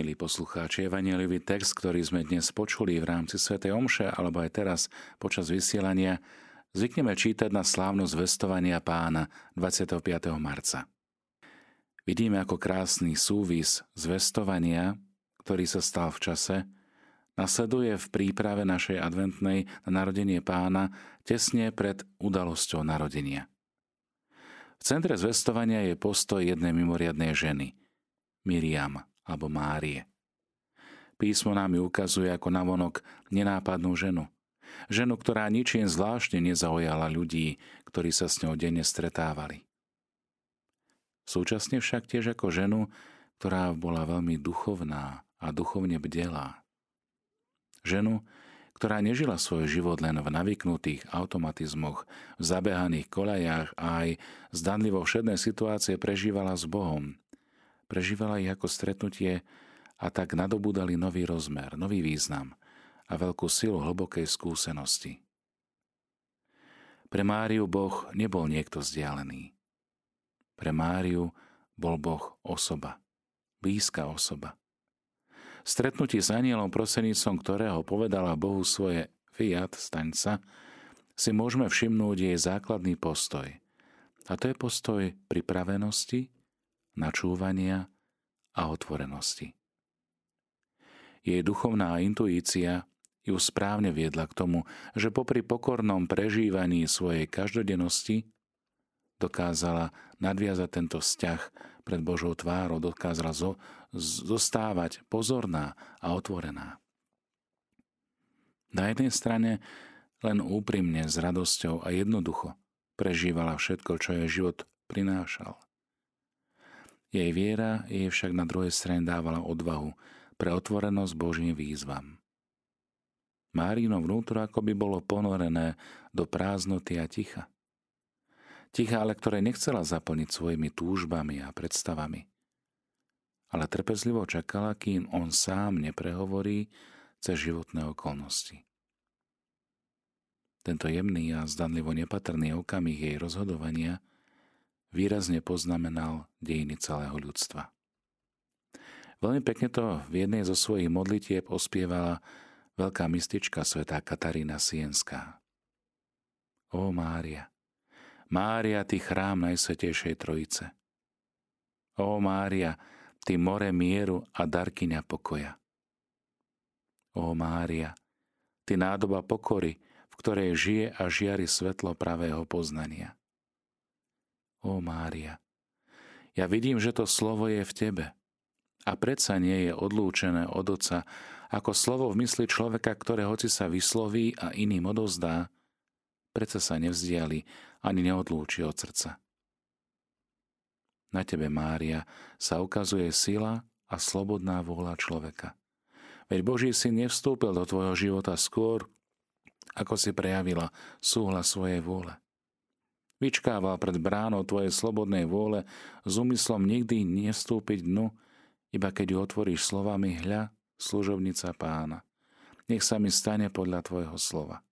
Milí poslucháči, evangelivý text, ktorý sme dnes počuli v rámci Sv. Omše, alebo aj teraz počas vysielania, zvykneme čítať na slávnu zvestovania pána 25. marca. Vidíme ako krásny súvis zvestovania, ktorý sa stal v čase, nasleduje v príprave našej adventnej na narodenie pána tesne pred udalosťou narodenia. V centre zvestovania je postoj jednej mimoriadnej ženy, Miriam, alebo Márie. Písmo nám ju ukazuje ako navonok nenápadnú ženu. Ženu, ktorá ničím zvláštne nezaujala ľudí, ktorí sa s ňou denne stretávali. Súčasne však tiež ako ženu, ktorá bola veľmi duchovná a duchovne bdelá. Ženu, ktorá nežila svoj život len v navyknutých automatizmoch, v zabehaných kolajách a aj zdanlivo všedné situácie prežívala s Bohom, Prežívala ich ako stretnutie a tak nadobudali nový rozmer, nový význam a veľkú silu hlbokej skúsenosti. Pre Máriu Boh nebol niekto vzdialený. Pre Máriu bol Boh osoba, blízka osoba. Stretnutie s anielom prosenicom, ktorého povedala Bohu svoje fiat, staň sa, si môžeme všimnúť jej základný postoj. A to je postoj pripravenosti, načúvania a otvorenosti. Jej duchovná intuícia ju správne viedla k tomu, že popri pokornom prežívaní svojej každodennosti dokázala nadviazať tento vzťah pred Božou tvárou, dokázala zo, zostávať pozorná a otvorená. Na jednej strane len úprimne, s radosťou a jednoducho prežívala všetko, čo jej život prinášal. Jej viera jej však na druhej strane dávala odvahu pre otvorenosť Božím výzvam. Márino vnútro ako by bolo ponorené do prázdnoty a ticha. Ticha, ale ktoré nechcela zaplniť svojimi túžbami a predstavami. Ale trpezlivo čakala, kým on sám neprehovorí cez životné okolnosti. Tento jemný a zdanlivo nepatrný okamih jej rozhodovania – výrazne poznamenal dejiny celého ľudstva. Veľmi pekne to v jednej zo svojich modlitieb ospievala veľká mystička svetá Katarína Sienská. Ó Mária, Mária, ty chrám Najsvetejšej Trojice. Ó Mária, ty more mieru a darkyňa pokoja. Ó Mária, ty nádoba pokory, v ktorej žije a žiari svetlo pravého poznania. Ó Mária, ja vidím, že to slovo je v tebe a predsa nie je odlúčené od Otca ako slovo v mysli človeka, ktoré hoci sa vysloví a iným odozdá, predsa sa nevzdiali ani neodlúči od srdca. Na tebe, Mária, sa ukazuje sila a slobodná vôľa človeka. Veď Boží syn nevstúpil do tvojho života skôr, ako si prejavila súhlas svojej vôle. Vyčkával pred bránou tvojej slobodnej vôle s úmyslom nikdy nevstúpiť dnu, iba keď ju otvoríš slovami hľa, služobnica pána. Nech sa mi stane podľa tvojho slova.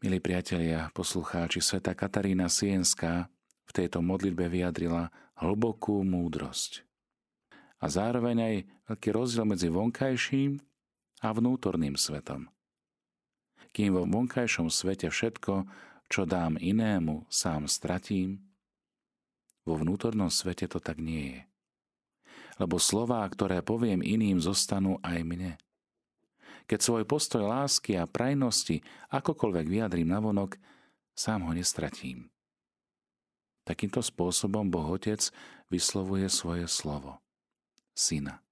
Milí priatelia, poslucháči, sveta Katarína Sienská v tejto modlitbe vyjadrila hlbokú múdrosť. A zároveň aj veľký rozdiel medzi vonkajším a vnútorným svetom. Kým vo vonkajšom svete všetko čo dám inému, sám stratím? Vo vnútornom svete to tak nie je. Lebo slová, ktoré poviem iným, zostanú aj mne. Keď svoj postoj lásky a prajnosti akokoľvek vyjadrím navonok, sám ho nestratím. Takýmto spôsobom Boh Otec vyslovuje svoje slovo. Syna.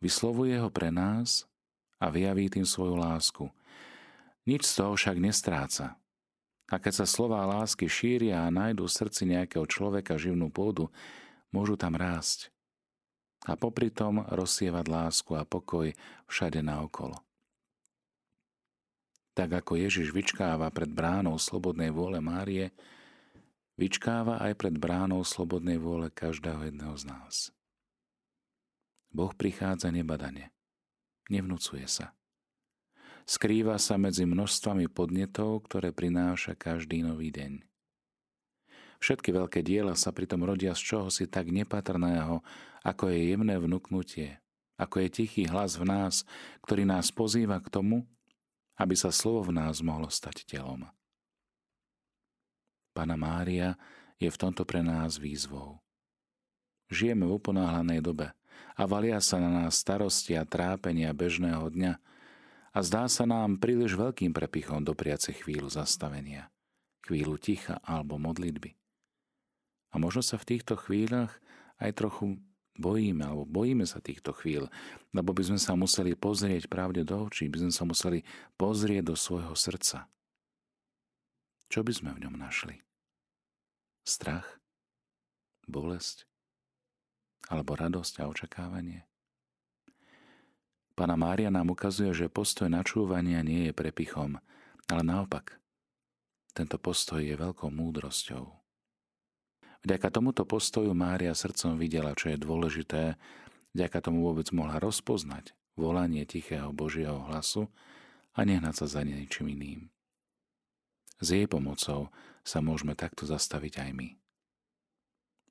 Vyslovuje ho pre nás a vyjaví tým svoju lásku. Nič z toho však nestráca, a keď sa slová lásky šíria a nájdú v srdci nejakého človeka živnú pôdu, môžu tam rásť. A popri tom rozsievať lásku a pokoj všade naokolo. Tak ako Ježiš vyčkáva pred bránou slobodnej vôle Márie, vyčkáva aj pred bránou slobodnej vôle každého jedného z nás. Boh prichádza nebadane, nevnúcuje sa. Skrýva sa medzi množstvami podnetov, ktoré prináša každý nový deň. Všetky veľké diela sa pritom rodia z čohosi tak nepatrného, ako je jemné vnúknutie, ako je tichý hlas v nás, ktorý nás pozýva k tomu, aby sa slovo v nás mohlo stať telom. Pana Mária je v tomto pre nás výzvou. Žijeme v uponáhlanej dobe a valia sa na nás starosti a trápenia bežného dňa a zdá sa nám príliš veľkým prepichom dopriace chvíľu zastavenia, chvíľu ticha alebo modlitby. A možno sa v týchto chvíľach aj trochu bojíme, alebo bojíme sa týchto chvíľ, lebo by sme sa museli pozrieť pravde do očí, by sme sa museli pozrieť do svojho srdca. Čo by sme v ňom našli? Strach? Bolesť? Alebo radosť a očakávanie? Pana Mária nám ukazuje, že postoj načúvania nie je prepichom, ale naopak. Tento postoj je veľkou múdrosťou. Vďaka tomuto postoju Mária srdcom videla, čo je dôležité, vďaka tomu vôbec mohla rozpoznať volanie tichého Božieho hlasu a nehnať sa za niečím iným. S jej pomocou sa môžeme takto zastaviť aj my.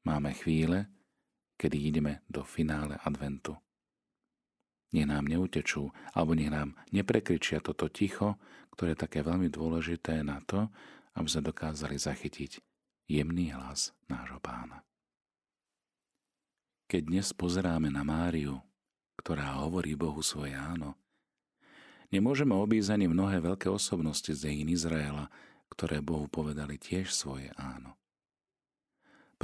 Máme chvíle, kedy ideme do finále adventu. Nech nám neutečú, alebo nech nám neprekričia toto ticho, ktoré je také veľmi dôležité na to, aby sme dokázali zachytiť jemný hlas nášho pána. Keď dnes pozeráme na Máriu, ktorá hovorí Bohu svoje áno, nemôžeme obísť ani mnohé veľké osobnosti z dejín Izraela, ktoré Bohu povedali tiež svoje áno.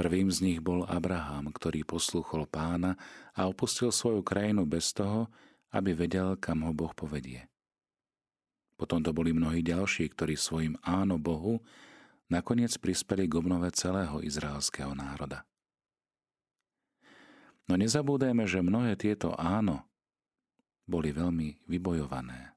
Prvým z nich bol Abraham, ktorý poslúchol pána a opustil svoju krajinu bez toho, aby vedel, kam ho Boh povedie. Potom to boli mnohí ďalší, ktorí svojim áno Bohu nakoniec prispeli k obnove celého izraelského národa. No nezabúdajme, že mnohé tieto áno boli veľmi vybojované.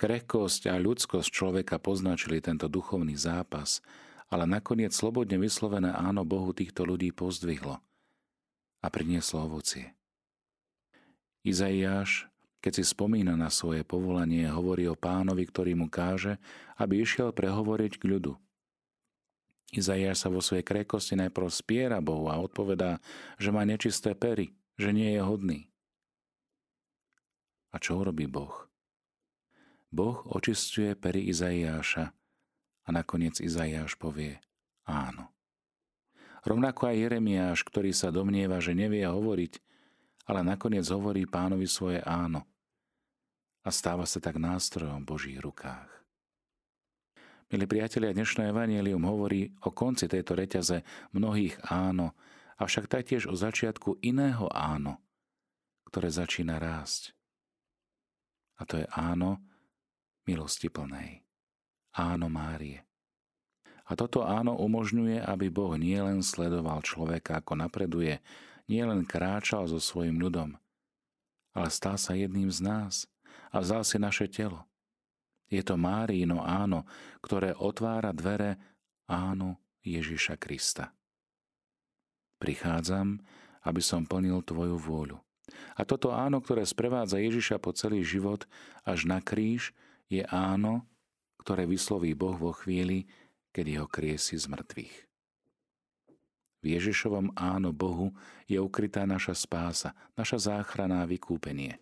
Krehkosť a ľudskosť človeka poznačili tento duchovný zápas ale nakoniec slobodne vyslovené áno Bohu týchto ľudí pozdvihlo a prinieslo ovocie. Izaiáš, keď si spomína na svoje povolanie, hovorí o pánovi, ktorý mu káže, aby išiel prehovoriť k ľudu. Izaiáš sa vo svojej krekosti najprv spiera Bohu a odpovedá, že má nečisté pery, že nie je hodný. A čo urobí Boh? Boh očistuje pery Izaiáša a nakoniec Izajáš povie áno. Rovnako aj Jeremiáš, ktorý sa domnieva, že nevie hovoriť, ale nakoniec hovorí pánovi svoje áno a stáva sa tak nástrojom v Božích rukách. Milí priatelia, dnešné evanílium hovorí o konci tejto reťaze mnohých áno, avšak taktiež o začiatku iného áno, ktoré začína rásť. A to je áno milosti plnej áno Márie. A toto áno umožňuje, aby Boh nielen sledoval človeka, ako napreduje, nielen kráčal so svojim ľudom, ale stal sa jedným z nás a vzal si naše telo. Je to Márino áno, ktoré otvára dvere áno Ježiša Krista. Prichádzam, aby som plnil Tvoju vôľu. A toto áno, ktoré sprevádza Ježiša po celý život až na kríž, je áno, ktoré vysloví Boh vo chvíli, kedy ho kriesi z mŕtvych. V Ježišovom áno Bohu je ukrytá naša spása, naša záchrana a vykúpenie.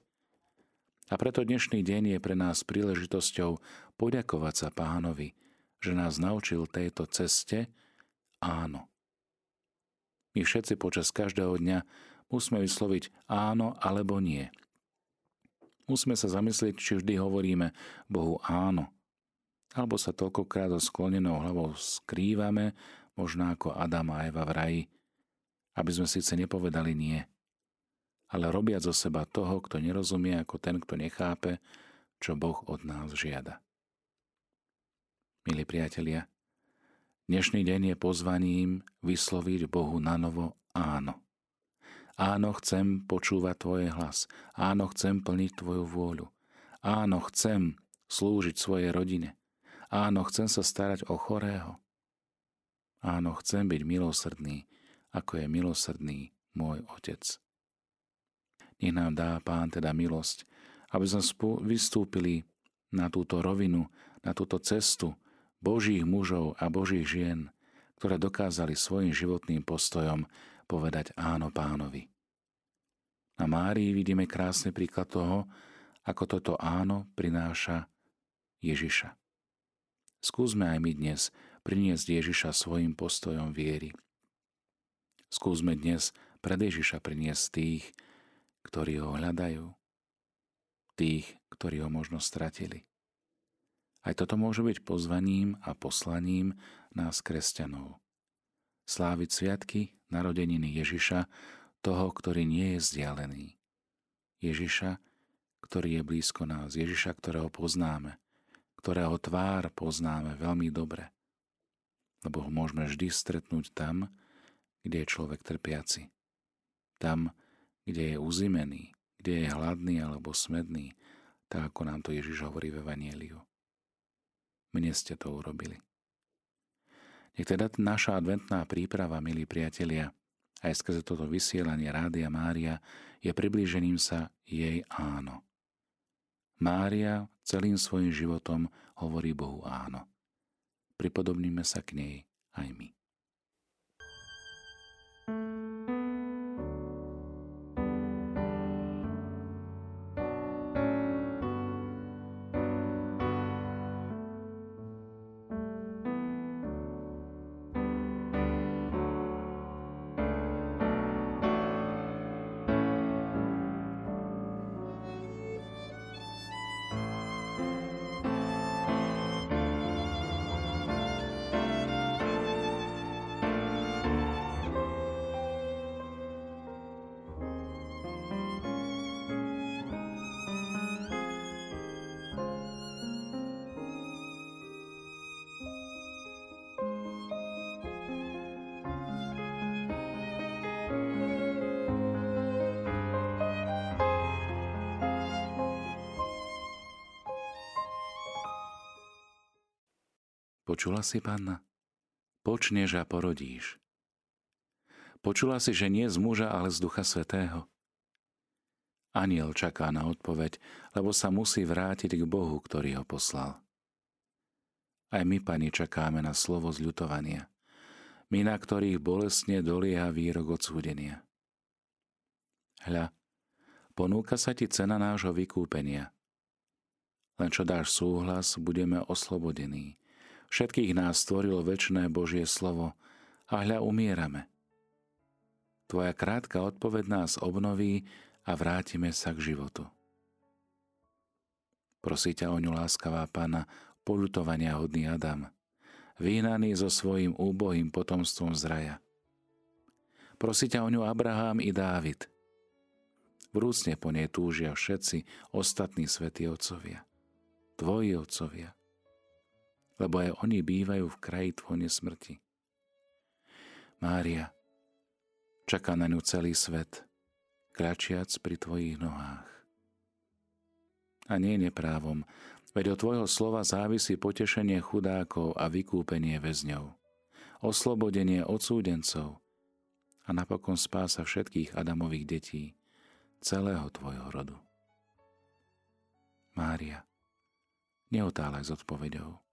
A preto dnešný deň je pre nás príležitosťou poďakovať sa pánovi, že nás naučil tejto ceste áno. My všetci počas každého dňa musíme vysloviť áno alebo nie. Musíme sa zamyslieť, či vždy hovoríme Bohu áno, alebo sa toľkokrát so sklonenou hlavou skrývame, možno ako Adam a Eva v raji, aby sme síce nepovedali nie, ale robia zo seba toho, kto nerozumie ako ten, kto nechápe, čo Boh od nás žiada. Milí priatelia, dnešný deň je pozvaním vysloviť Bohu na novo áno. Áno, chcem počúvať Tvoje hlas. Áno, chcem plniť Tvoju vôľu. Áno, chcem slúžiť svojej rodine. Áno, chcem sa starať o chorého. Áno, chcem byť milosrdný, ako je milosrdný môj Otec. Nech nám dá Pán teda milosť, aby sme vystúpili na túto rovinu, na túto cestu Božích mužov a Božích žien, ktoré dokázali svojim životným postojom povedať áno pánovi. Na Márii vidíme krásny príklad toho, ako toto áno prináša Ježiša. Skúsme aj my dnes priniesť Ježiša svojim postojom viery. Skúsme dnes pred Ježiša priniesť tých, ktorí ho hľadajú, tých, ktorí ho možno stratili. Aj toto môže byť pozvaním a poslaním nás kresťanov. Sláviť sviatky narodeniny Ježiša, toho, ktorý nie je vzdialený. Ježiša, ktorý je blízko nás. Ježiša, ktorého poznáme. Ktorého tvár poznáme veľmi dobre. Lebo ho môžeme vždy stretnúť tam, kde je človek trpiaci. Tam, kde je uzimený, kde je hladný alebo smedný, tak ako nám to Ježiš hovorí v Evangeliu. Mne ste to urobili. Nech teda naša adventná príprava, milí priatelia, aj skrze toto vysielanie Rádia Mária, je priblížením sa jej áno. Mária celým svojim životom hovorí Bohu áno. Pripodobníme sa k nej aj my. Počula si, panna? Počneš a porodíš. Počula si, že nie z muža, ale z Ducha Svetého? Aniel čaká na odpoveď, lebo sa musí vrátiť k Bohu, ktorý ho poslal. Aj my, pani, čakáme na slovo zľutovania, my, na ktorých bolestne dolieha výrok odsúdenia. Hľa, ponúka sa ti cena nášho vykúpenia. Len čo dáš súhlas, budeme oslobodení. Všetkých nás stvorilo väčšné Božie slovo a hľa umierame. Tvoja krátka odpoveď nás obnoví a vrátime sa k životu. Prosí ťa o ňu láskavá Pána, polutovania hodný Adam, vyhnaný so svojím úbohým potomstvom z raja. Prosí ťa o ňu Abraham i Dávid. Vrúcne po nej túžia všetci ostatní svätí otcovia, tvoji otcovia lebo aj oni bývajú v kraji tvojne smrti. Mária, čaká na ňu celý svet, kračiac pri tvojich nohách. A nie neprávom, veď od tvojho slova závisí potešenie chudákov a vykúpenie väzňov, oslobodenie odsúdencov a napokon spása všetkých Adamových detí, celého tvojho rodu. Mária, neotálaj s odpovedou.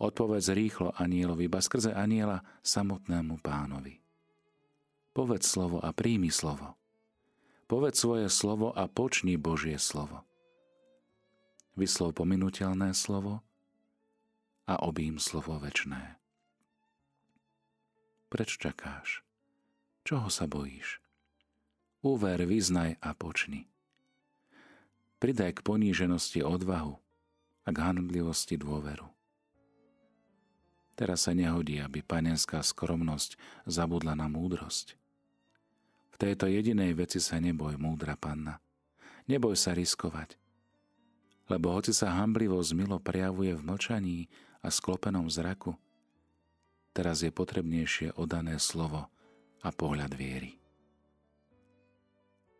Odpovedz rýchlo anielovi, iba skrze aniela samotnému pánovi. Povedz slovo a príjmi slovo. Povedz svoje slovo a počni Božie slovo. Vyslov pominutelné slovo a obím slovo večné. Preč čakáš? Čoho sa bojíš? Uver, vyznaj a počni. Pridaj k poníženosti odvahu a k hanblivosti dôveru. Teraz sa nehodí, aby panenská skromnosť zabudla na múdrosť. V tejto jedinej veci sa neboj, múdra panna. Neboj sa riskovať. Lebo hoci sa hamblivosť milo prejavuje v mlčaní a sklopenom zraku, teraz je potrebnejšie odané slovo a pohľad viery.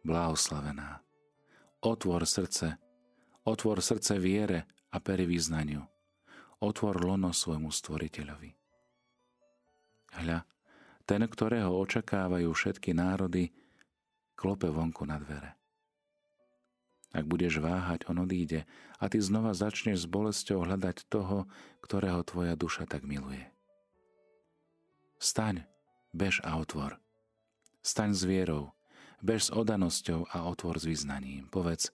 Blahoslavená, otvor srdce, otvor srdce viere a pery význaniu otvor lono svojmu stvoriteľovi. Hľa, ten, ktorého očakávajú všetky národy, klope vonku na dvere. Ak budeš váhať, on odíde a ty znova začneš s bolesťou hľadať toho, ktorého tvoja duša tak miluje. Staň, bež a otvor. Staň s vierou, bež s odanosťou a otvor s vyznaním. Povedz,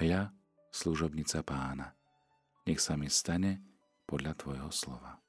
hľa, služobnica pána, nech sa mi stane podľa tvojho slova.